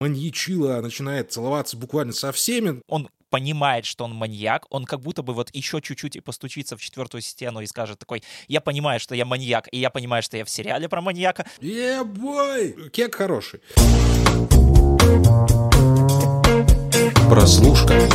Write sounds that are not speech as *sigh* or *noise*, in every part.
маньячила начинает целоваться буквально со всеми. Он понимает, что он маньяк, он как будто бы вот еще чуть-чуть и постучится в четвертую стену и скажет такой, я понимаю, что я маньяк, и я понимаю, что я в сериале про маньяка. Ебой! Кек хороший. Прослушка.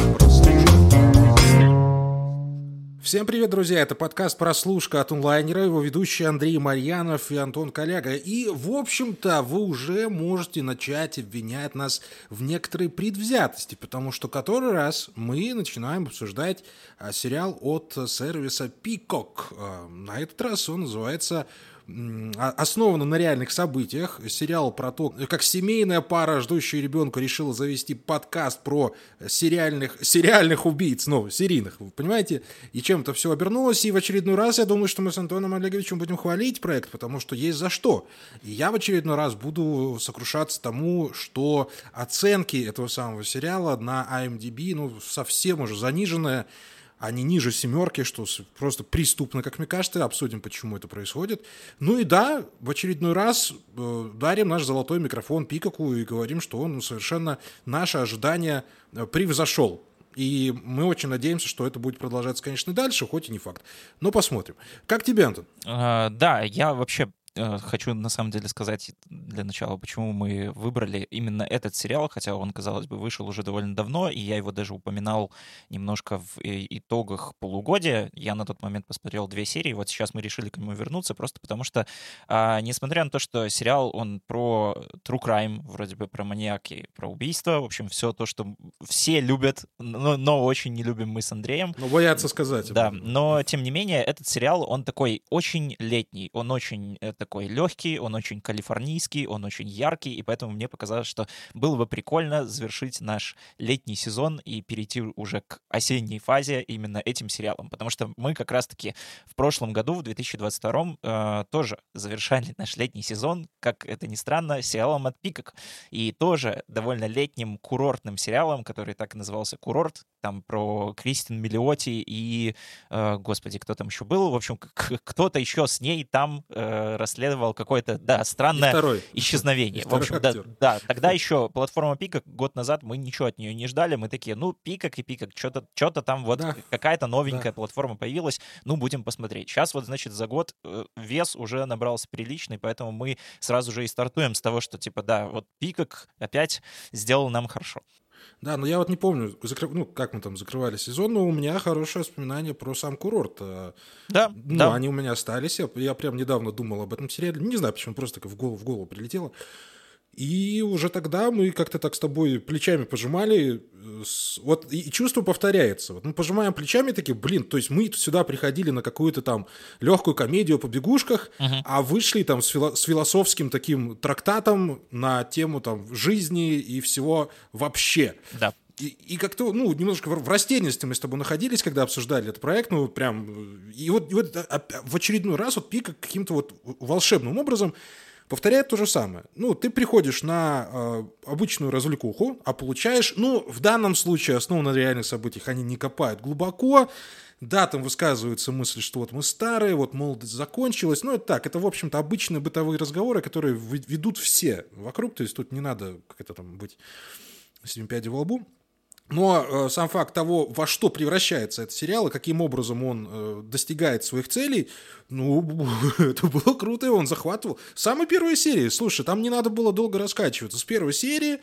Всем привет, друзья! Это подкаст «Прослушка» от онлайнера, его ведущие Андрей Марьянов и Антон Коляга. И, в общем-то, вы уже можете начать обвинять нас в некоторой предвзятости, потому что который раз мы начинаем обсуждать а, сериал от сервиса Peacock. А, на этот раз он называется основана на реальных событиях. Сериал про то, как семейная пара, ждущая ребенка, решила завести подкаст про сериальных, сериальных убийц, ну, серийных, вы понимаете? И чем это все обернулось. И в очередной раз я думаю, что мы с Антоном Олеговичем будем хвалить проект, потому что есть за что. И я в очередной раз буду сокрушаться тому, что оценки этого самого сериала на IMDb, ну, совсем уже заниженная они ниже семерки, что просто преступно, как мне кажется. Обсудим, почему это происходит. Ну и да, в очередной раз э, дарим наш золотой микрофон Пикаку и говорим, что он совершенно наши ожидания э, превзошел. И мы очень надеемся, что это будет продолжаться, конечно, дальше, хоть и не факт. Но посмотрим. Как тебе, Антон? А, да, я вообще хочу на самом деле сказать для начала, почему мы выбрали именно этот сериал, хотя он, казалось бы, вышел уже довольно давно, и я его даже упоминал немножко в э, итогах полугодия. Я на тот момент посмотрел две серии, вот сейчас мы решили к нему вернуться, просто потому что, а, несмотря на то, что сериал, он про true crime, вроде бы про маньяки, про убийство, в общем, все то, что все любят, но, но очень не любим мы с Андреем. Ну, боятся сказать. Да, но, тем не менее, этот сериал, он такой очень летний, он очень э, такой легкий, он очень калифорнийский, он очень яркий, и поэтому мне показалось, что было бы прикольно завершить наш летний сезон и перейти уже к осенней фазе именно этим сериалом, потому что мы как раз-таки в прошлом году, в 2022, э, тоже завершали наш летний сезон, как это ни странно, сериалом от Пикок, и тоже довольно летним курортным сериалом, который так и назывался «Курорт», там про Кристин Миллиоти и, э, господи, кто там еще был, в общем, кто-то еще с ней там э, расследовал какое-то, да, странное второй, исчезновение. В общем, да, да, тогда еще платформа Пикок год назад мы ничего от нее не ждали, мы такие, ну, Пикок и Пикок, что-то что там вот да. какая-то новенькая да. платформа появилась, ну, будем посмотреть. Сейчас вот, значит, за год э, вес уже набрался приличный, поэтому мы сразу же и стартуем с того, что, типа, да, вот Пикок опять сделал нам хорошо. Да, но я вот не помню, закры... ну, как мы там закрывали сезон, но у меня хорошее воспоминание про сам курорт. А, да, ну, да. они у меня остались. Я, я прям недавно думал об этом сериале. Не знаю, почему, просто в голову, в голову прилетело. И уже тогда мы как-то так с тобой плечами пожимали. Э, вот и чувство повторяется. Вот мы пожимаем плечами такие, блин, то есть мы сюда приходили на какую-то там легкую комедию по бегушках, uh-huh. а вышли там с, фило- с философским таким трактатом на тему там жизни и всего вообще. Да. И, и как-то, ну, немножко в растерянности мы с тобой находились, когда обсуждали этот проект, ну, прям, и вот, и вот а, в очередной раз вот Пика каким-то вот волшебным образом повторяет то же самое. Ну, ты приходишь на э, обычную развлекуху, а получаешь, ну, в данном случае, основано на реальных событиях, они не копают глубоко, да, там высказываются мысли, что вот мы старые, вот молодость закончилась. Ну, это так, это, в общем-то, обычные бытовые разговоры, которые ведут все вокруг, то есть тут не надо как это там быть с пяди во лбу. Но э, сам факт того, во что превращается этот сериал и каким образом он э, достигает своих целей, ну, *laughs* это было круто, и он захватывал. Самой первой серии, слушай, там не надо было долго раскачиваться. С первой серии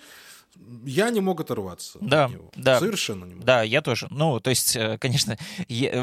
я не мог оторваться да, от него. Да, Совершенно не мог. Да, я тоже. Ну, то есть, э, конечно,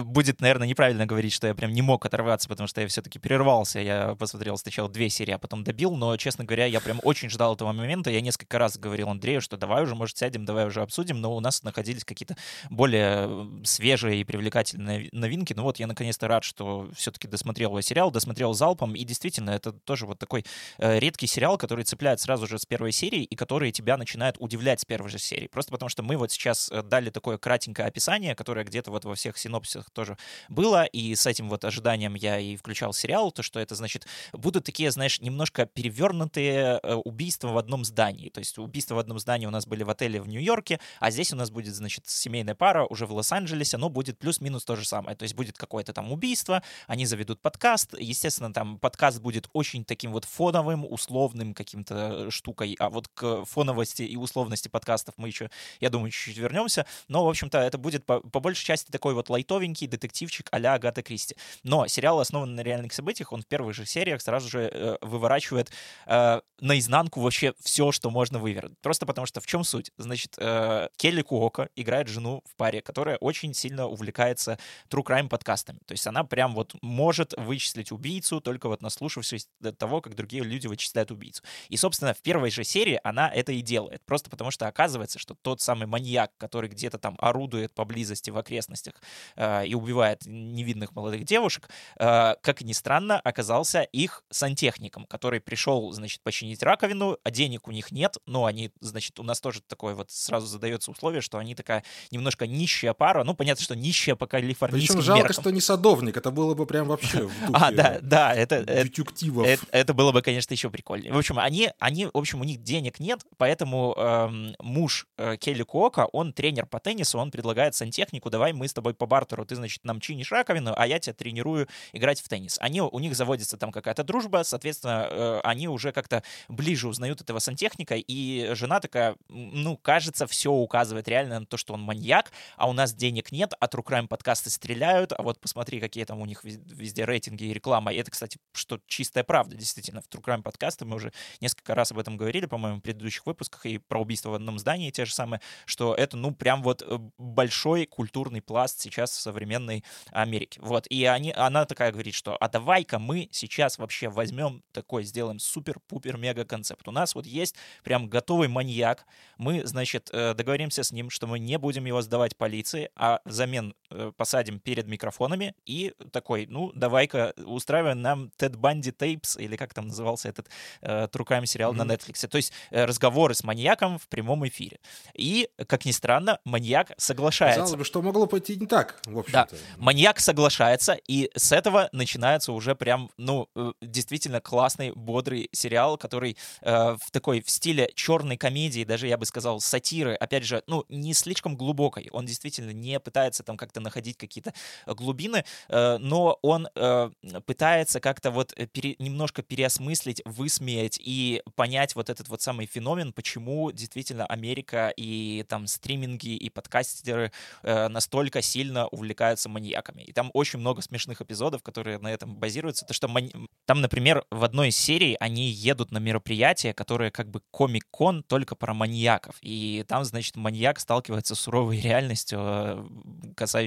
будет, наверное, неправильно говорить, что я прям не мог оторваться, потому что я все-таки прервался. Я посмотрел сначала две серии, а потом добил, но, честно говоря, я прям очень ждал этого момента. Я несколько раз говорил Андрею, что давай уже, может, сядем, давай уже обсудим, но у нас находились какие-то более свежие и привлекательные новинки. Ну вот, я наконец-то рад, что все-таки досмотрел сериал, досмотрел залпом, и действительно, это тоже вот такой э, редкий сериал, который цепляет сразу же с первой серии, и который тебя начинает удивлять с первой же серии. Просто потому что мы вот сейчас э, дали такое кратенькое описание, которое где-то вот во всех синопсисах тоже было, и с этим вот ожиданием я и включал сериал, то что это значит, будут такие, знаешь, немножко перевернутые э, убийства в одном здании. То есть убийства в одном здании у нас были в отеле в Нью-Йорке, а здесь у нас будет, значит, семейная пара уже в Лос-Анджелесе, но будет плюс-минус то же самое. То есть будет какое-то там убийство, они заведут подкаст, естественно, там подкаст будет очень таким вот фоновым, условным каким-то штукой, а вот к фоновости и условности подкастов мы еще, я думаю, чуть-чуть вернемся. Но, в общем-то, это будет по, по большей части такой вот лайтовенький детективчик а-ля Агата Кристи. Но сериал основан на реальных событиях, он в первых же сериях сразу же э, выворачивает э, наизнанку вообще все, что можно вывернуть. Просто потому что в чем суть? Значит, э, Келли Куока играет жену в паре, которая очень сильно увлекается true crime подкастами. То есть она прям вот может вычислить убийцу, только вот наслушавшись до того, как другие люди вычисляют убийцу. И, собственно, в первой же серии она это и делает. Просто потому что оказывается, что тот самый маньяк, который где-то там орудует поблизости в окрестностях э, и убивает невинных молодых девушек, э, как ни странно, оказался их сантехником, который пришел, значит, починить раковину, а денег у них нет, но они, значит, у нас тоже такое вот сразу задается условие, что они такая немножко нищая пара, ну, понятно, что нищая по калифорнийским Причем жалко, меркам. что не садовник, это было бы прям вообще *laughs* А, да, да, это, это, детективов. это, это было бы, конечно, еще прикольнее. В общем, они, они, в общем, у них денег нет, поэтому эм, муж э, Келли Куока, он тренер по теннису, он предлагает сантехнику, давай мы с тобой по бартеру, ты, значит, нам чинишь раковину, а я тебя тренирую играть в теннис. Они, у них заводится там какая-то дружба, соответственно, э, они уже как-то ближе узнают этого сантехника, и жена такая, ну, кажется, все указывает реально на то, что он маньяк, а у нас денег нет, а True Crime подкасты стреляют, а вот посмотри, какие там у них вез- везде рейтинги и реклама. И это, кстати, что чистая правда, действительно. В True Crime подкасты мы уже несколько раз об этом говорили, по-моему, в предыдущих выпусках, и про убийство в одном здании те же самые, что это, ну, прям вот э, большой культурный пласт сейчас в современной Америке. Вот, и они, она такая говорит, что а давай-ка мы сейчас вообще возьмем такой, сделаем супер-пупер-мега концепт. У нас вот есть прям готовый маньяк, мы, значит, э, договоримся с ним, что мы не будем его сдавать полиции, а взамен посадим перед микрофонами и такой, ну, давай-ка устраиваем нам Тед Банди Тейпс, или как там назывался этот э, Crime сериал Мгм. на Netflix. То есть э, разговоры с маньяком в прямом эфире. И, как ни странно, маньяк соглашается. Казалось бы, что могло пойти не так, в Да, общем-то. маньяк соглашается, и с этого начинается уже прям, ну, э, действительно классный, бодрый сериал, который э, в такой, в стиле черной комедии, даже я бы сказал, сатиры, опять же, ну, не слишком глубокой. Он действительно не пытается там как-то находить какие-то э, глубины, э, но он э, пытается как-то вот пере- немножко переосмыслить, высмеять и понять вот этот вот самый феномен, почему действительно Америка и там стриминги и подкастеры настолько сильно увлекаются маньяками. И там очень много смешных эпизодов, которые на этом базируются. То, что мани- там, например, в одной из серий они едут на мероприятие, которое как бы комик-кон только про маньяков. И там, значит, маньяк сталкивается с суровой *laughs* реальностью, э,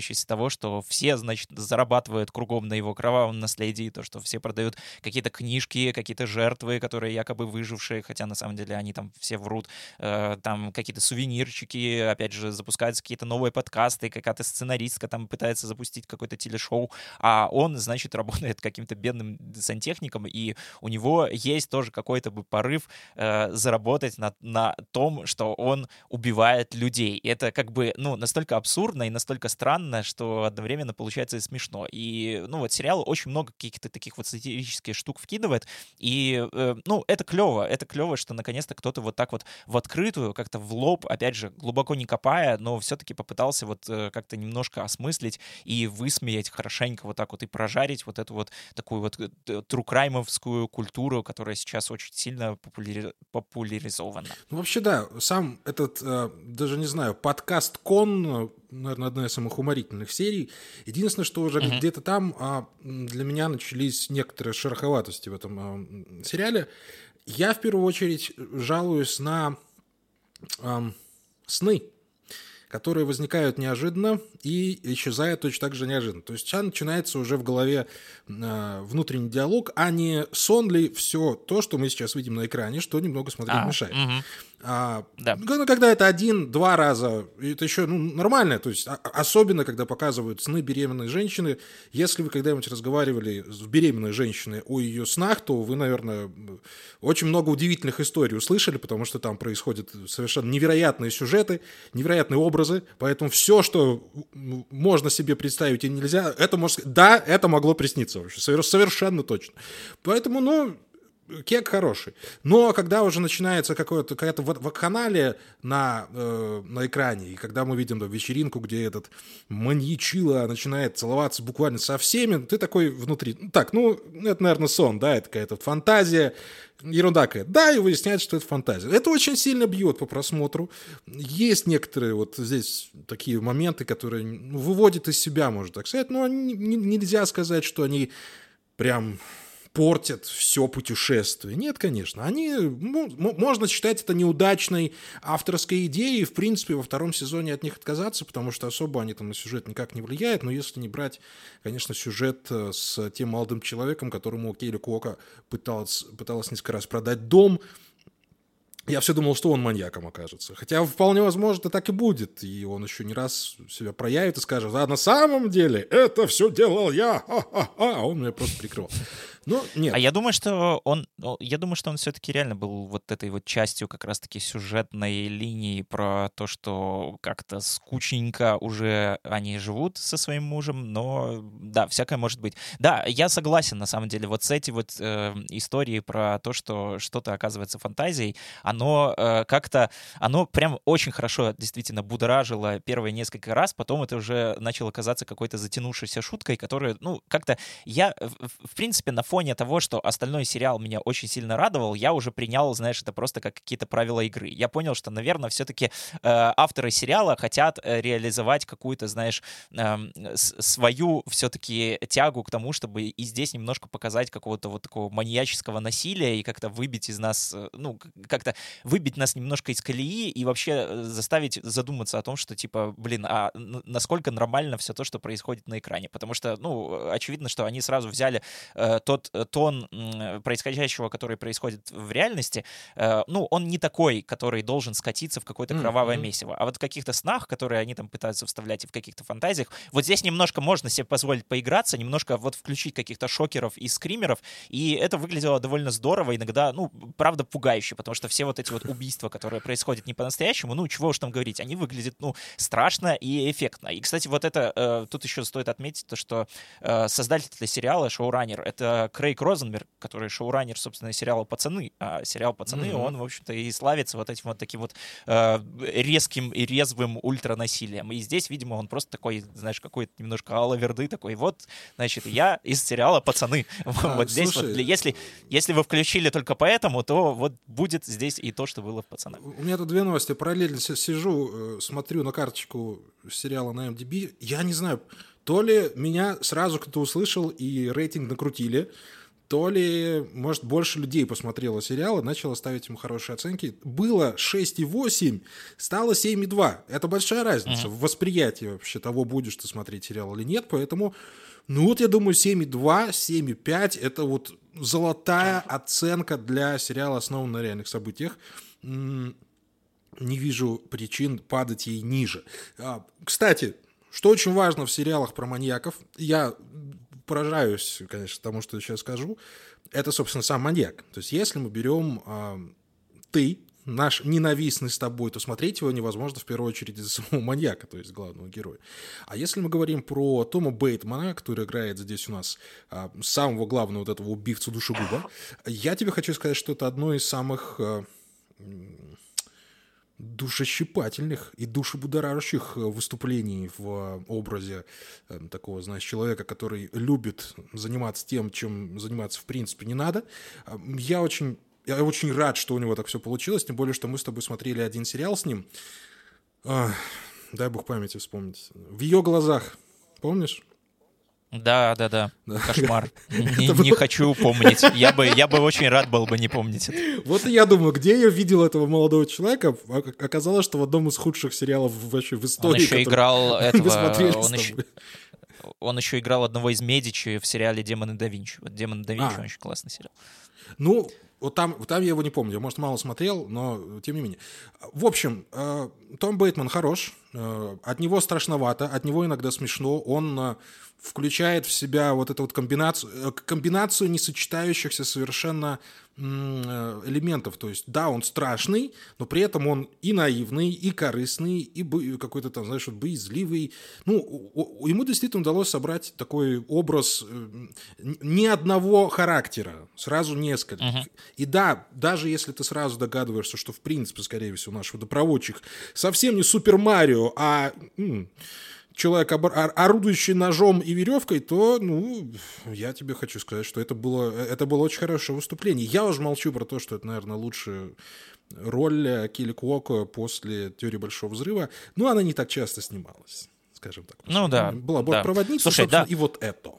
касающейся того, что все, значит, зарабатывают кругом на его кровавом наследии, то, что все продают какие-то книжки, какие-то жертвы, которые якобы выжившие, хотя на самом деле они там все врут, э, там какие-то сувенирчики, опять же, запускаются какие-то новые подкасты, какая-то сценаристка там пытается запустить какое-то телешоу, а он, значит, *laughs* работает каким-то бедным сантехником, и у него есть тоже какой-то бы порыв э, заработать на, на том, что он убивает людей. И это как бы, ну, настолько абсурдно и настолько странно, что одновременно получается и смешно. И, ну, вот сериал очень много каких-то таких вот сатирических штук вкидывает, и, э, ну, это клево, это клево, что наконец-то кто-то вот так вот в открытую, как-то в лоб, опять же, глубоко не копая, но все-таки попытался вот э, как-то немножко осмыслить и высмеять хорошенько вот так вот и прожарить вот эту вот такую вот э, трукраймовскую культуру, которая сейчас очень сильно популяри- популяризована. Ну, вообще, да, сам этот, э, даже не знаю, подкаст Кон, наверное, одна из самых уморительных серий. Единственное, что уже Мгм. где-то там а, для меня начались некоторые шероховатости в этом а, сериале. Я в первую очередь жалуюсь на ам, сны, которые возникают неожиданно и исчезают точно так же неожиданно. То есть сейчас начинается уже в голове э, внутренний диалог, а не сон ли все то, что мы сейчас видим на экране, что немного смотреть А, мешает. мгм. А, Да. ну, когда это один-два раза, это еще ну, нормально. То есть, а- особенно, когда показывают сны беременной женщины. Если вы когда-нибудь разговаривали с беременной женщиной о ее снах, то вы, наверное, очень много удивительных историй услышали, потому что там происходят совершенно невероятные сюжеты, невероятные образы. Поэтому все, что можно себе представить и нельзя, это может... Да, это могло присниться вообще. совер- Совершенно точно. Поэтому, ну, кек хороший. Но когда уже начинается какое-то, какая-то вакханалия на, э, на экране, и когда мы видим да, вечеринку, где этот маньячила начинает целоваться буквально со всеми, ты такой внутри, ну, так, ну, это, наверное, сон, да, это какая-то фантазия, ерунда какая-то. Да, и выясняется, что это фантазия. Это очень сильно бьет по просмотру. Есть некоторые вот здесь такие моменты, которые ну, выводят из себя, можно так сказать, но нельзя сказать, что они прям портят все путешествие. Нет, конечно. Они, можно считать это неудачной авторской идеей, в принципе, во втором сезоне от них отказаться, потому что особо они там на сюжет никак не влияют, но если не брать, конечно, сюжет э, с тем молодым человеком, которому Кейли Кока пыталась, пыталась несколько раз продать дом, я все думал, что он маньяком окажется. Хотя вполне возможно, так и будет. И он еще не раз себя проявит и скажет, а на самом деле это все делал я. А он меня просто прикрыл. Ну, нет. А я думаю, что он, я думаю, что он все-таки реально был вот этой вот частью как раз-таки сюжетной линии про то, что как-то скучненько уже они живут со своим мужем, но да, всякое может быть. Да, я согласен на самом деле. Вот с эти вот э, истории про то, что что-то оказывается фантазией, оно э, как-то, оно прям очень хорошо действительно будоражило первые несколько раз, потом это уже начало казаться какой-то затянувшейся шуткой, которая, ну, как-то я, в, принципе, на фоне того, что остальной сериал меня очень сильно радовал, я уже принял, знаешь, это просто как какие-то правила игры. Я понял, что, наверное, все-таки э, авторы сериала хотят э, реализовать какую-то, знаешь, э, свою все-таки тягу к тому, чтобы и здесь немножко показать какого-то вот такого маньяческого насилия и как-то выбить из нас, э, ну, как-то выбить нас немножко из колеи и вообще э, заставить задуматься о том, что, типа, блин, а насколько нормально все то, что происходит на экране. Потому что, ну, очевидно, что они сразу взяли э, тот тот э, тон происходящего, который происходит в реальности, э, ну, он не такой, который должен скатиться в какое-то кровавое mm-hmm. месиво. А вот в каких-то снах, которые они там пытаются вставлять и в каких-то фантазиях, вот здесь немножко можно себе позволить поиграться, немножко вот включить каких-то шокеров и скримеров, и это выглядело довольно здорово, иногда, ну, правда, пугающе, потому что все вот эти вот убийства, которые происходят не по-настоящему, ну, чего уж там говорить, они выглядят, ну, страшно и эффектно. И, кстати, вот это, э, тут еще стоит отметить то, что э, создатель сериала, шоураннер, это Крейг Розенберг, который шоураннер, собственно, сериала «Пацаны». А сериал «Пацаны», mm-hmm. он, в общем-то, и славится вот этим вот таким вот э, резким и резвым ультранасилием. И здесь, видимо, он просто такой, знаешь, какой-то немножко алаверды такой. Вот, значит, я из сериала «Пацаны». *laughs* А, вот здесь вот, если, если вы включили только поэтому, то вот будет здесь и то, что было в «Пацанах». У меня тут две новости. Параллельно сижу, э, смотрю на карточку сериала на MDB. Я не знаю, то ли меня сразу кто-то услышал и рейтинг накрутили, то ли, может, больше людей посмотрело сериал и начало ставить ему хорошие оценки. Было 6,8, стало 7,2. Это большая разница mm-hmm. в восприятии вообще того, будешь ты смотреть сериал или нет. Поэтому, ну вот я думаю, 7,2, 7,5 — это вот золотая оценка для сериала, основанного на реальных событиях. Не вижу причин падать ей ниже. А, кстати, что очень важно в сериалах про маньяков, я поражаюсь, конечно, тому, что сейчас скажу, это, собственно, сам маньяк. То есть если мы берем э, ты, наш ненавистный с тобой, то смотреть его невозможно в первую очередь из-за самого маньяка, то есть главного героя. А если мы говорим про Тома Бейтмана, который играет здесь у нас а, самого главного вот этого убивцу душегуба, я тебе хочу сказать, что это одно из самых а, душещипательных и душебудоражащих э, выступлений в образе э, такого, знаешь, человека, который любит заниматься тем, чем заниматься в принципе не надо. А, я очень, я очень рад, что у него так все получилось, тем более, что мы с тобой смотрели один сериал с ним. дай бог памяти вспомнить. В ее глазах, помнишь? Да, да, да. Кошмар. *laughs* Не, не хочу помнить. Я бы, я бы очень рад был бы не помнить это. Вот и я думаю, где я видел этого молодого человека? Оказалось, что в одном из худших сериалов вообще в истории. Он еще играл *laughs* этого. Он еще, он еще играл одного из Медичи в сериале «Демоны да Винчи». Вот «Демоны да Винчи» а. очень классный сериал. Ну, вот там, вот там я его не помню, я, может, мало смотрел, но тем не менее. В общем, э, Том Бейтман хорош, от него страшновато, от него иногда смешно. Он э, включает в себя вот эту вот комбинацию, э, комбинацию несочетающихся совершенно элементов. То есть, да, он страшный, но при этом он и наивный, и корыстный, и какой-то там, знаешь, вот боязливый. Ну, ему действительно удалось собрать такой образ ни одного характера, сразу несколько. Uh-huh. И да, даже если ты сразу догадываешься, что, в принципе, скорее всего, наш водопроводчик совсем не Супер Марио, а человек, орудующий ножом и веревкой, то, ну, я тебе хочу сказать, что это было, это было очень хорошее выступление. Я уже молчу про то, что это, наверное, лучшая роль Килли Куоко после «Теории Большого Взрыва». Но она не так часто снималась, скажем так. Ну да. Была да. проводница, Слушай, да. и вот это.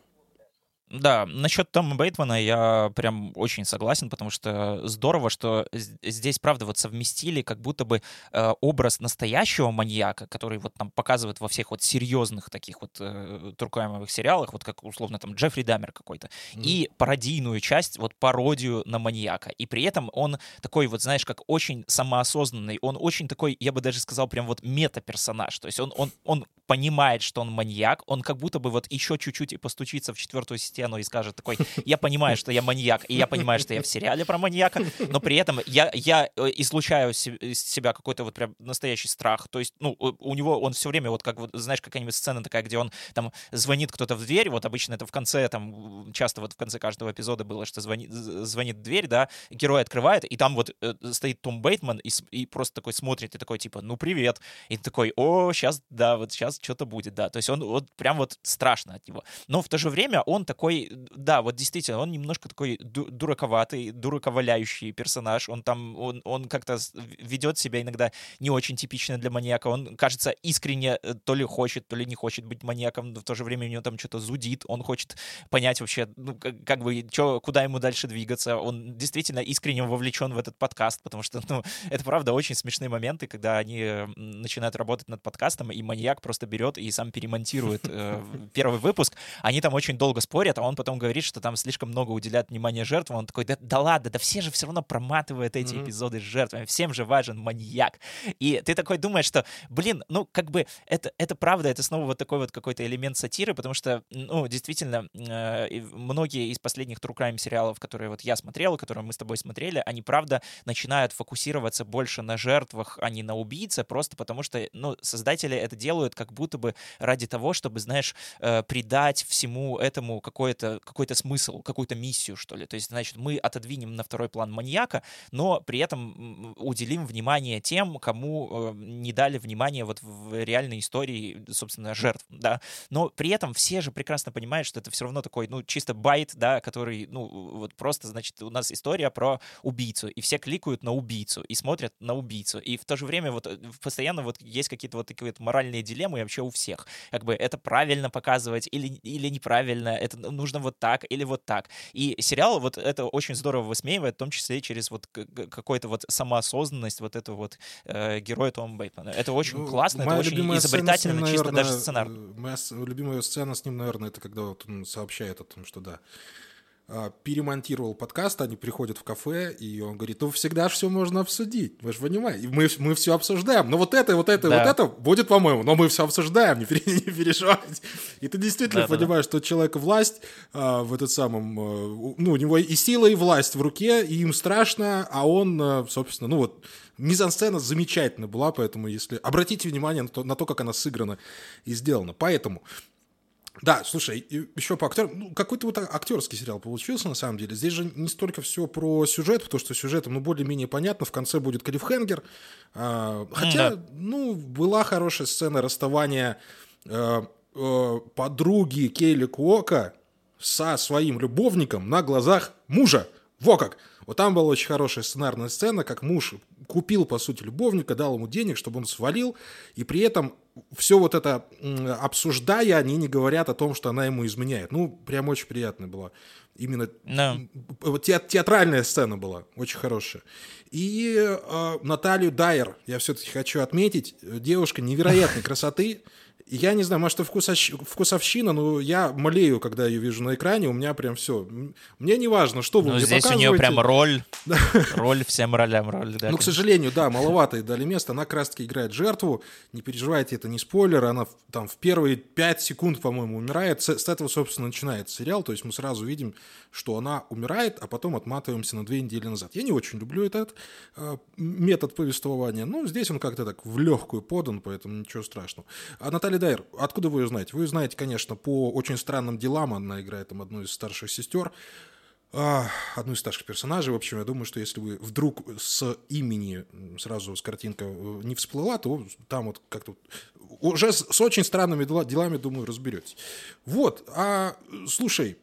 Да, насчет Тома Бейтмана я прям очень согласен, потому что здорово, что здесь, правда, вот совместили как будто бы э, образ настоящего маньяка, который вот там показывают во всех вот серьезных таких вот э, туркуемовых сериалах, вот как условно там Джеффри Дамер какой-то, mm. и пародийную часть, вот пародию на маньяка. И при этом он такой вот, знаешь, как очень самоосознанный, он очень такой, я бы даже сказал, прям вот мета-персонаж, то есть он, он, он понимает, что он маньяк, он как будто бы вот еще чуть-чуть и постучится в четвертую стену и скажет такой, я понимаю, что я маньяк, и я понимаю, что я в сериале про маньяка, но при этом я, я э, излучаю из себя какой-то вот прям настоящий страх. То есть, ну, у него он все время вот как вот, знаешь, какая-нибудь сцена такая, где он там звонит кто-то в дверь, вот обычно это в конце, там, часто вот в конце каждого эпизода было, что звонит, звонит дверь, да, герой открывает, и там вот э, стоит Том Бейтман и, и просто такой смотрит и такой, типа, ну, привет. И такой, о, сейчас, да, вот сейчас что-то будет, да. То есть он вот прям вот страшно от него. Но в то же время он такой, да, вот действительно, он немножко такой дураковатый, дураковаляющий персонаж. Он там, он, он как-то ведет себя иногда не очень типично для маньяка. Он, кажется, искренне э, то ли хочет, то ли не хочет быть маньяком, но в то же время у него там что-то зудит. Он хочет понять вообще, ну, как, как бы, чё, куда ему дальше двигаться. Он действительно искренне вовлечен в этот подкаст, потому что, *laughs* ну, это правда очень смешные моменты, когда они начинают работать над подкастом, и маньяк просто берет и сам перемонтирует э, первый выпуск. Они там очень долго спорят, а он потом говорит, что там слишком много уделяет внимания жертвам. Он такой, да, да ладно, да все же все равно проматывают эти mm-hmm. эпизоды с жертвами, всем же важен маньяк. И ты такой думаешь, что, блин, ну как бы это, это правда, это снова вот такой вот какой-то элемент сатиры, потому что, ну, действительно, э, многие из последних True Crime сериалов, которые вот я смотрел, которые мы с тобой смотрели, они, правда, начинают фокусироваться больше на жертвах, а не на убийце, просто потому что, ну, создатели это делают как будто бы ради того, чтобы, знаешь, э, придать всему этому какой-то какой смысл, какую-то миссию, что ли. То есть, значит, мы отодвинем на второй план маньяка, но при этом уделим внимание тем, кому э, не дали внимания вот в реальной истории, собственно, жертв, да. Но при этом все же прекрасно понимают, что это все равно такой, ну, чисто байт, да, который, ну, вот просто, значит, у нас история про убийцу, и все кликают на убийцу и смотрят на убийцу, и в то же время вот э, постоянно вот есть какие-то вот такие вот моральные дилеммы вообще у всех как бы это правильно показывать или, или неправильно, это нужно вот так или вот так. И сериал вот это очень здорово высмеивает, в том числе через вот какую-то вот самоосознанность вот этого вот э, героя Тома Бейтмана. Это очень ну, классно, это очень изобретательно, ним, чисто даже сценарий. Э, моя любимая сцена с ним, наверное, это когда вот он сообщает о том, что да, перемонтировал подкаст, они приходят в кафе, и он говорит, ну всегда все можно обсудить, вы же понимаете, мы, мы все обсуждаем, но вот это, вот это, да. вот это будет, по-моему, но мы все обсуждаем, не, пере, *laughs* не переживайте. И ты действительно да, понимаешь, да. что человек власть а, в этот самом, а, ну, у него и сила, и власть в руке, и им страшно, а он, а, собственно, ну вот, мизансцена замечательно была, поэтому если... Обратите внимание на то, на то, как она сыграна и сделана. Поэтому да, слушай, еще по актерам, ну, какой-то вот актерский сериал получился, на самом деле. Здесь же не столько все про сюжет, потому что сюжетом, ну, более-менее понятно, в конце будет клиффхенгер. А, хотя, да. ну, была хорошая сцена расставания а, а, подруги Кейли Куока со своим любовником на глазах мужа. Во как! Вот там была очень хорошая сценарная сцена, как муж купил, по сути, любовника, дал ему денег, чтобы он свалил, и при этом все вот это обсуждая, они не говорят о том, что она ему изменяет. Ну, прям очень приятно было. Именно no. те, театральная сцена была, очень хорошая. И э, Наталью Дайер я все-таки хочу отметить. Девушка невероятной красоты. Я не знаю, может, это вкусовщ... вкусовщина, но я малею, когда ее вижу на экране, у меня прям все. Мне не важно, что вы ну, мне здесь у нее прям роль, роль всем ролям роль. Да, ну, к сожалению, да, маловато ей дали место. Она как раз-таки играет жертву. Не переживайте, это не спойлер, она там в первые пять секунд, по-моему, умирает. С, с этого, собственно, начинается сериал. То есть мы сразу видим, что она умирает, а потом отматываемся на две недели назад. Я не очень люблю этот э, метод повествования. Ну, здесь он как-то так в легкую подан, поэтому ничего страшного. А Наталья Дайер, откуда вы ее знаете? Вы ее знаете, конечно, по очень странным делам. Она играет там одну из старших сестер а, одну из старших персонажей. В общем, я думаю, что если вы вдруг с имени сразу с картинка э, не всплыла, то там вот как-то уже с, с очень странными делами, думаю, разберетесь. Вот, а слушай,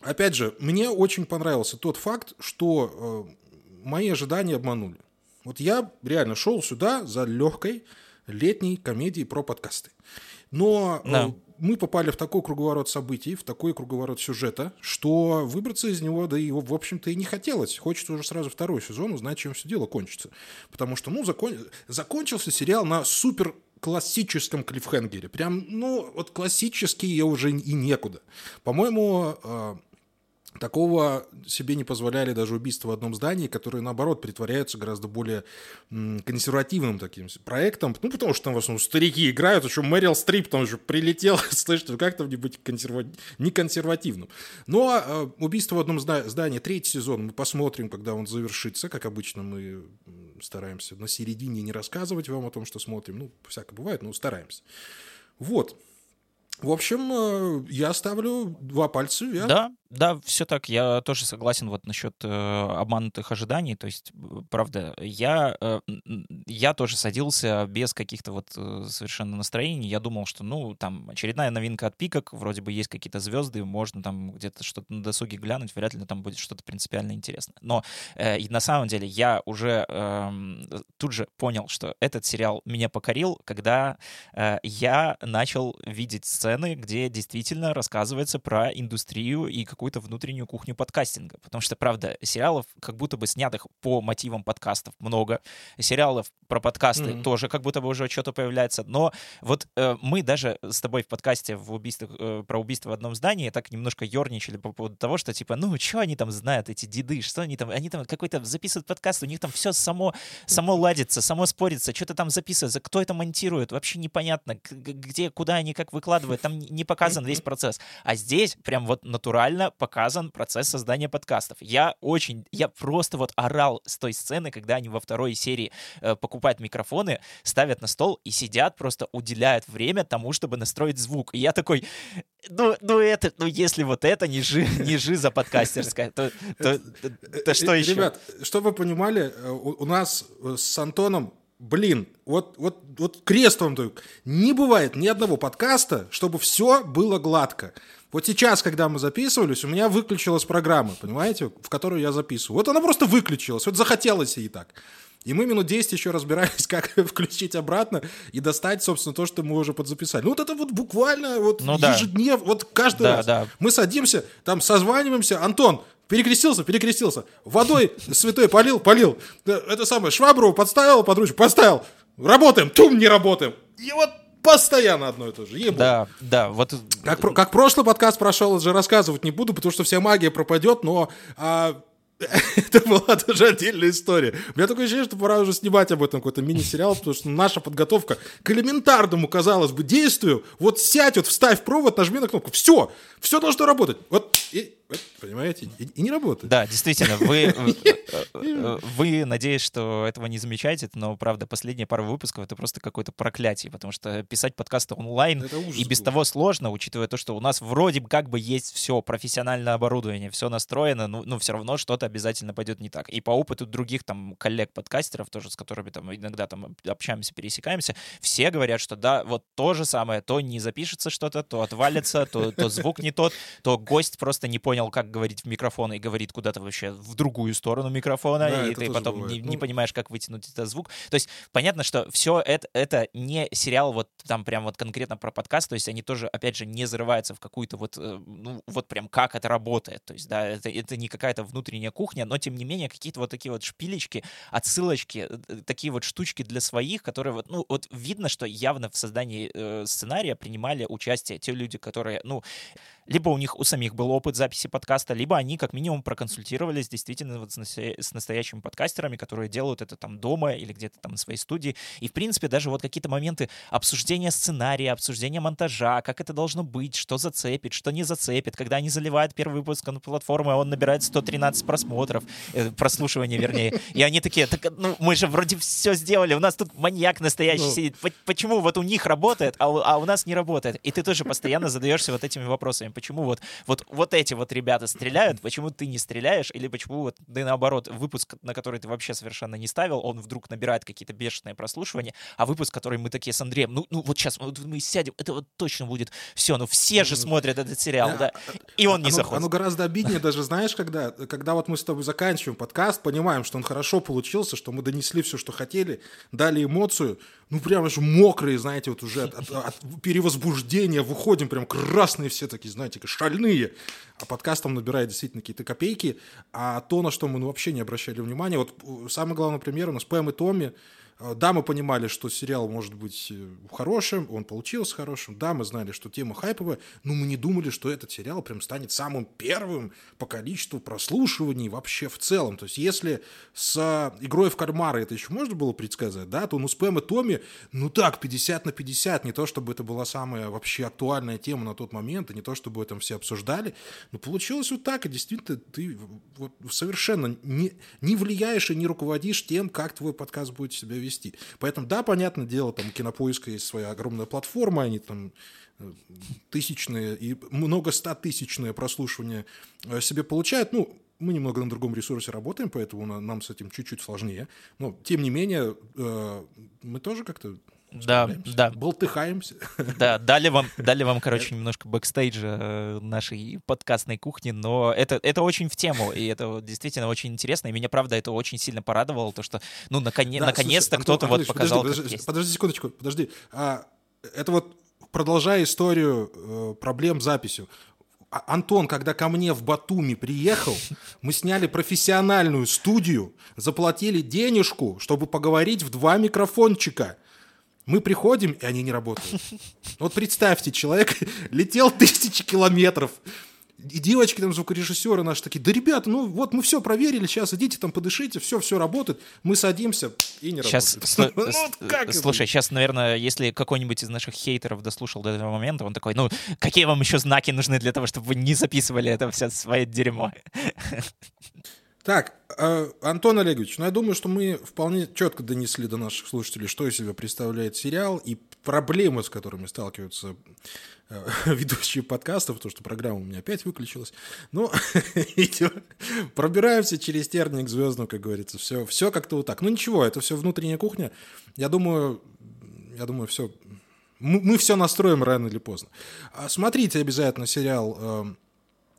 опять же, мне очень понравился тот факт, что э, мои ожидания обманули. Вот я реально шел сюда за легкой летней комедией про подкасты. Но э, да мы попали в такой круговорот событий, в такой круговорот сюжета, что выбраться из него, да и, в общем-то, и не хотелось. Хочется уже сразу второй сезон узнать, чем все дело кончится. Потому что, ну, закон... закончился сериал на супер классическом клиффхенгере. Прям, ну, вот классический я уже и некуда. По-моему, э, Такого себе не позволяли даже убийства в одном здании, которые, наоборот, притворяются гораздо более консервативным таким проектом. Ну, потому что там в основном старики играют, еще Мэрил Стрип там уже прилетел, *laughs* слышишь, как там не быть консерва... не консервативным. Но э, убийство в одном здании, третий сезон, мы посмотрим, когда он завершится. Как обычно, мы стараемся на середине не рассказывать вам о том, что смотрим. Ну, всякое бывает, но стараемся. Вот. В общем, э, я ставлю два пальца вверх. Да, да, все так. Я тоже согласен вот насчет э, обманутых ожиданий. То есть, правда, я, э, я тоже садился без каких-то вот э, совершенно настроений. Я думал, что, ну, там, очередная новинка от Пикок, вроде бы есть какие-то звезды, можно там где-то что-то на досуге глянуть, вряд ли там будет что-то принципиально интересное. Но э, и на самом деле я уже э, тут же понял, что этот сериал меня покорил, когда э, я начал видеть сцены, где действительно рассказывается про индустрию и какую какую-то внутреннюю кухню подкастинга. Потому что, правда, сериалов, как будто бы снятых по мотивам подкастов, много. Сериалов про подкасты mm-hmm. тоже как будто бы уже что-то появляется. Но вот э, мы даже с тобой в подкасте в убийствах, э, про убийство в одном здании так немножко ерничали по поводу того, что типа, ну, что они там знают, эти деды, что они там, они там какой-то записывают подкаст, у них там все само, само ладится, само спорится, что-то там записывается, кто это монтирует, вообще непонятно, где, куда они как выкладывают, там не показан весь процесс. А здесь прям вот натурально показан процесс создания подкастов. Я очень, я просто вот орал с той сцены, когда они во второй серии э, покупают микрофоны, ставят на стол и сидят, просто уделяют время тому, чтобы настроить звук. И я такой, ну, ну это, ну если вот это не жи, *laughs* не жиза подкастерская, то, то, то что еще? Ребят, чтобы вы понимали, э, у, у нас с Антоном блин, вот, вот, вот крест вам даю. Не бывает ни одного подкаста, чтобы все было гладко. Вот сейчас, когда мы записывались, у меня выключилась программа, понимаете, в которую я записываю. Вот она просто выключилась, вот захотелось ей так. И мы минут 10 еще разбирались, *laughs* как включить обратно и достать, собственно, то, что мы уже подзаписали. Ну вот это вот буквально вот ну, ежедневно, да. вот каждый да, раз. Да. Мы садимся, там созваниваемся. Антон, перекрестился, перекрестился. Водой святой полил, полил. Это самое, швабру подставил под ручку, поставил. Работаем, тум, не работаем. И вот Постоянно одно и то же. Ебу. Да, да. Вот... Как, как прошлый подкаст прошел, уже рассказывать не буду, потому что вся магия пропадет, но а, *laughs* это была тоже отдельная история. У меня такое ощущение, что пора уже снимать об этом какой-то мини-сериал, потому что наша подготовка к элементарному, казалось бы, действию, вот сядь, вот вставь провод, нажми на кнопку, все, все должно работать. Вот и Понимаете? И, и не работает. Да, действительно, *laughs* вы, э, э, вы, надеюсь, что этого не замечаете, но, правда, последние пару выпусков — это просто какое-то проклятие, потому что писать подкасты онлайн и без того сложно, учитывая то, что у нас вроде как бы есть все, профессиональное оборудование, все настроено, но, но все равно что-то обязательно пойдет не так. И по опыту других там коллег-подкастеров, тоже с которыми там иногда там общаемся, пересекаемся, все говорят, что да, вот то же самое, то не запишется что-то, то отвалится, то, то звук не тот, то гость просто не понял, как говорить в микрофон и говорит куда-то вообще в другую сторону микрофона, да, и ты потом не, не ну... понимаешь, как вытянуть этот звук. То есть понятно, что все это, это не сериал вот там прям вот конкретно про подкаст, то есть они тоже, опять же, не зарываются в какую-то вот, э, ну, вот прям как это работает. То есть, да, это, это не какая-то внутренняя кухня, но тем не менее какие-то вот такие вот шпилечки, отсылочки, э, э, такие вот штучки для своих, которые вот, ну, вот видно, что явно в создании э, сценария принимали участие те люди, которые, ну, либо у них у самих был опыт записи подкаста, либо они как минимум проконсультировались действительно вот с настоящими подкастерами, которые делают это там дома или где-то там на своей студии. И, в принципе, даже вот какие-то моменты обсуждения сценария, обсуждения монтажа, как это должно быть, что зацепит, что не зацепит, когда они заливают первый выпуск на платформу, а он набирает 113 просмотров, э, прослушивания, вернее. И они такие, так, ну, мы же вроде все сделали, у нас тут маньяк настоящий ну, сидит. Почему вот у них работает, а у, а у нас не работает? И ты тоже постоянно задаешься вот этими вопросами. Почему вот, вот, вот эти вот ребята стреляют, почему ты не стреляешь, или почему вот ты наоборот, выпуск, на который ты вообще совершенно не ставил, он вдруг набирает какие-то бешеные прослушивания, а выпуск, который мы такие с Андреем, ну, ну вот сейчас вот мы сядем, это вот точно будет все, ну все же смотрят этот сериал, да, и он не оно, заходит. Оно гораздо обиднее даже, знаешь, когда, когда вот мы с тобой заканчиваем подкаст, понимаем, что он хорошо получился, что мы донесли все, что хотели, дали эмоцию, ну прямо же мокрые, знаете, вот уже от, от, от перевозбуждения выходим прям красные все такие, знаете, шальные. А подкаст там набирает действительно какие-то копейки, а то, на что мы ну, вообще не обращали внимания, вот э, самый главный пример у нас Пэм и Томми, да, мы понимали, что сериал может быть э, хорошим, он получился хорошим. Да, мы знали, что тема хайповая, но мы не думали, что этот сериал прям станет самым первым по количеству прослушиваний вообще в целом. То есть, если с игрой в кармары это еще можно было предсказать, да, то ну спэм и Томми, ну так, 50 на 50, не то чтобы это была самая вообще актуальная тема на тот момент, и не то чтобы это все обсуждали, но получилось вот так, и действительно ты вот совершенно не, не влияешь и не руководишь тем, как твой подкаст будет себя вести. Поэтому, да, понятное дело, там у Кинопоиска есть своя огромная платформа, они там э, тысячные и много ста тысячные прослушивания э, себе получают. Ну, мы немного на другом ресурсе работаем, поэтому нам с этим чуть-чуть сложнее. Но, тем не менее, э, мы тоже как-то да, да. Болтыхаемся. *laughs* Да, дали вам, *laughs* дали вам, короче, немножко бэкстейджа э, нашей подкастной кухни, но это, это очень в тему, и это действительно очень интересно, и меня, правда, это очень сильно порадовало, то, что, ну, наконе, да, наконец-то кто-то вот показал, подожди, подожди, подожди секундочку, подожди. А, это вот продолжая историю э, проблем с записью. А, Антон, когда ко мне в Батуми приехал, мы сняли профессиональную студию, заплатили денежку, чтобы поговорить в два микрофончика. Мы приходим, и они не работают. Вот представьте, человек *laughs* летел тысячи километров. И девочки там, звукорежиссеры наши такие, да, ребята, ну вот мы все проверили, сейчас идите там подышите, все, все работает. Мы садимся и не сейчас, работает. Слу- *laughs* ну, как слушай, это? сейчас, наверное, если какой-нибудь из наших хейтеров дослушал до этого момента, он такой, ну, какие вам еще знаки нужны для того, чтобы вы не записывали это все свое дерьмо? *laughs* Так, э, Антон Олегович, ну я думаю, что мы вполне четко донесли до наших слушателей, что из себя представляет сериал и проблемы, с которыми сталкиваются э, *laughs* ведущие подкастов, потому что программа у меня опять выключилась. Ну, *laughs* пробираемся через терник звездную, как говорится. Все, все как-то вот так. Ну ничего, это все внутренняя кухня. Я думаю, я думаю, все мы все настроим рано или поздно. А смотрите обязательно сериал э,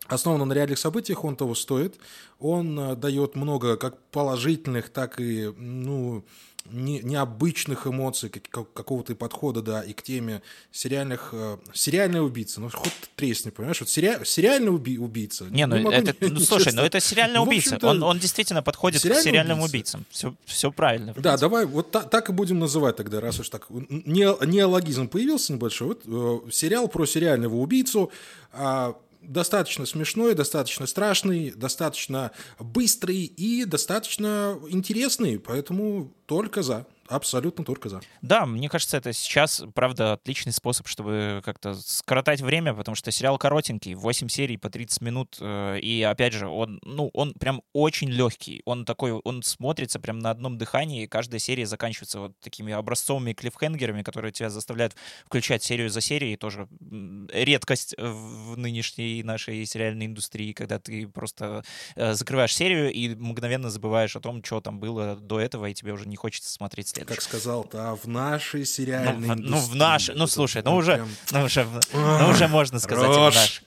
основан на реальных событиях, он того стоит. Он э, дает много как положительных, так и ну, не, необычных эмоций, как, какого-то подхода, да, и к теме сериальных, э, сериальная убийца. Ну, хоть тресни, понимаешь? Вот сери, сериальный уби, убийца. Не, ну, это, ну слушай, ну это сериальный ну, убийца. Он, он действительно подходит к сериальным убийца. убийцам. Все, все правильно. Да, давай вот та, так и будем называть тогда, раз уж так. Не, неологизм появился небольшой. Вот, э, сериал про сериального убийцу. Э, достаточно смешной, достаточно страшный, достаточно быстрый и достаточно интересный, поэтому только за. Абсолютно только за. Да, мне кажется, это сейчас, правда, отличный способ, чтобы как-то скоротать время, потому что сериал коротенький, 8 серий по 30 минут, э, и, опять же, он, ну, он прям очень легкий, он такой, он смотрится прям на одном дыхании, и каждая серия заканчивается вот такими образцовыми клиффхенгерами, которые тебя заставляют включать серию за серией, тоже редкость в нынешней нашей сериальной индустрии, когда ты просто э, закрываешь серию и мгновенно забываешь о том, что там было до этого, и тебе уже не хочется смотреть следующий. Как сказал-то, а в нашей сериальной ну, индустрии. Ну, в нашей, ну, слушай, ну, уже, прям... ну, уже, ну, уже можно сказать наш.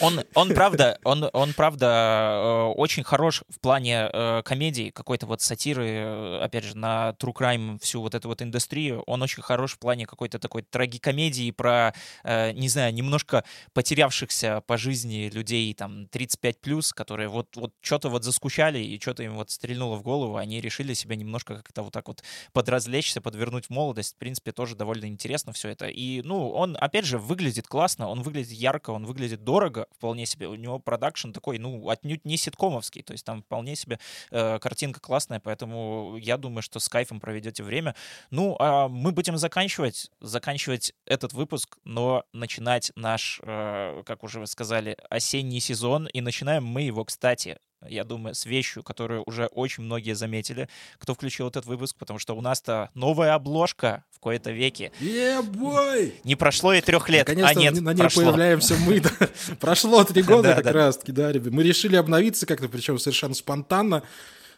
Он, он правда, он, он правда э, очень хорош в плане э, комедии, какой-то вот сатиры, э, опять же, на true crime, всю вот эту вот индустрию. Он очень хорош в плане какой-то такой трагикомедии про, не знаю, немножко потерявшихся по жизни людей, там, 35+, которые вот, вот что-то вот заскучали и что-то им вот стрельнуло в голову, они решили себя немножко немножко как-то вот так вот подразвлечься, подвернуть молодость. В принципе, тоже довольно интересно все это. И, ну, он, опять же, выглядит классно, он выглядит ярко, он выглядит дорого, вполне себе. У него продакшн такой, ну, отнюдь не ситкомовский, то есть там вполне себе э, картинка классная, поэтому я думаю, что с кайфом проведете время. Ну, а мы будем заканчивать, заканчивать этот выпуск, но начинать наш, э, как уже вы сказали, осенний сезон, и начинаем мы его, кстати, я думаю, с вещью, которую уже очень многие заметили, кто включил этот выпуск, потому что у нас-то новая обложка в кои-то веке. Yeah, Не прошло и трех лет, Наконец-то а нет, на ней прошло. появляемся мы. *laughs* Прошло три года Да, как раз-таки, да, ребят. Мы решили обновиться как-то, причем совершенно спонтанно.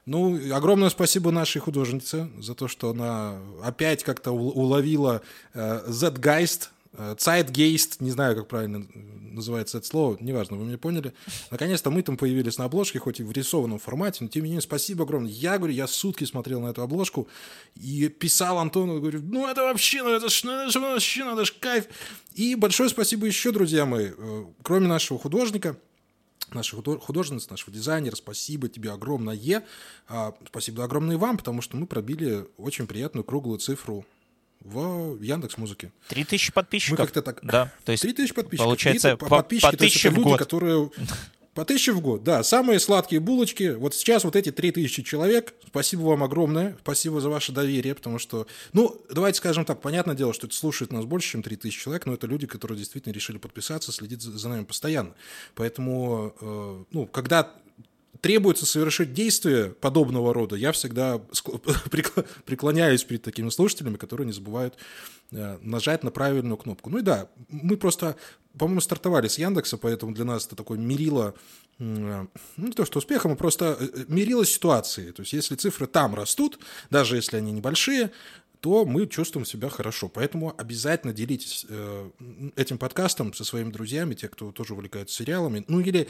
Ну, огромное спасибо нашей художнице за то, что она опять как-то уловила э, Zeitgeist, э, Zeitgeist, не знаю, как правильно называется это слово, неважно, вы меня поняли. Наконец-то мы там появились на обложке, хоть и в рисованном формате, но тем не менее спасибо огромное. Я говорю, я сутки смотрел на эту обложку и писал Антону, говорю, ну это вообще, ну это ж, ну это ж вообще, ну это ж кайф. И большое спасибо еще, друзья мои, э, кроме нашего художника, нашей худо- художницы, нашего дизайнера, спасибо тебе огромное. А, Спасибо огромное и вам, потому что мы пробили очень приятную круглую цифру в Яндекс Музыке. Три тысячи Мы подписчиков. как-то так... Да, то есть 3000 подписчиков. получается, И по- подписчики, по то есть это люди, год. которые... *laughs* По тысяче в год, да. Самые сладкие булочки. Вот сейчас вот эти 3000 человек. Спасибо вам огромное. Спасибо за ваше доверие, потому что... Ну, давайте скажем так. Понятное дело, что это слушает нас больше, чем 3000 человек, но это люди, которые действительно решили подписаться, следить за, за нами постоянно. Поэтому, э, ну, когда требуется совершить действие подобного рода, я всегда *laughs* преклоняюсь перед такими слушателями, которые не забывают э, нажать на правильную кнопку. Ну и да, мы просто, по-моему, стартовали с Яндекса, поэтому для нас это такое мерило, м, ну не то что успехом, а просто э, э, мерило ситуации. То есть если цифры там растут, даже если они небольшие, то мы чувствуем себя хорошо. Поэтому обязательно делитесь э, этим подкастом со своими друзьями, те, кто тоже увлекается сериалами, ну или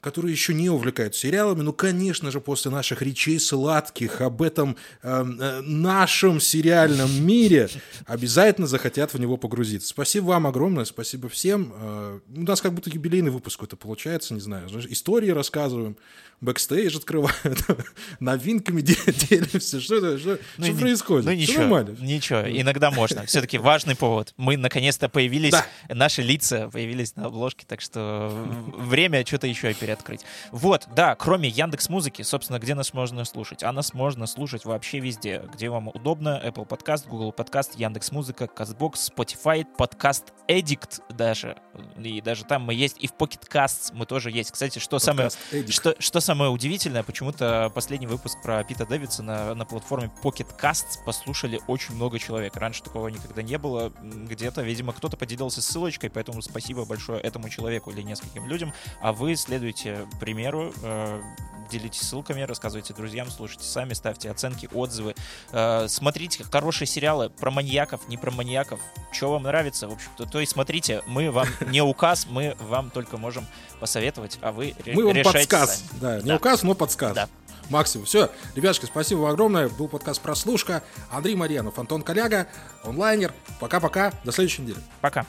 которые еще не увлекаются сериалами, ну, конечно же, после наших речей сладких об этом э, э, нашем сериальном мире обязательно захотят в него погрузиться. Спасибо вам огромное, спасибо всем. Э, у нас как будто юбилейный выпуск это получается, не знаю. Истории рассказываем, бэкстейдж открывают, *laughs* новинками де- делимся. Что, это, что, Ну, что и- происходит? Ну ничего, нормально. ничего, иногда можно. Все-таки важный повод. Мы наконец-то появились, Да. наши лица появились на обложке, так что время что-то еще и переоткрыть. Вот, да, кроме Яндекс Музыки, собственно, где нас можно слушать? А нас можно слушать вообще везде, где вам удобно. Apple Podcast, Google Podcast, Яндекс Музыка, Castbox, Spotify, подкаст Edict даже. И даже там мы есть, и в Pocket Casts мы тоже есть. Кстати, что самое Подкаст Эдик. что, что самое удивительное, почему-то последний выпуск про Пита Дэвидсона на платформе Pocket Casts послушали очень много человек. Раньше такого никогда не было. Где-то, видимо, кто-то поделился ссылочкой, поэтому спасибо большое этому человеку или нескольким людям. А вы следуйте примеру, э, делитесь ссылками, рассказывайте друзьям, слушайте сами, ставьте оценки, отзывы. Э, смотрите хорошие сериалы про маньяков, не про маньяков. Что вам нравится, в общем-то. То есть смотрите, мы вам *laughs* не указ, мы вам только можем посоветовать, а вы Мы вам подсказ. сами. Да, не Да. указ, но подсказ. Да. Максимум. Все, ребятушки, спасибо вам огромное. Был подкаст «Прослушка». Андрей Марьянов, Антон Коляга, онлайнер. Пока-пока. До следующей недели. Пока.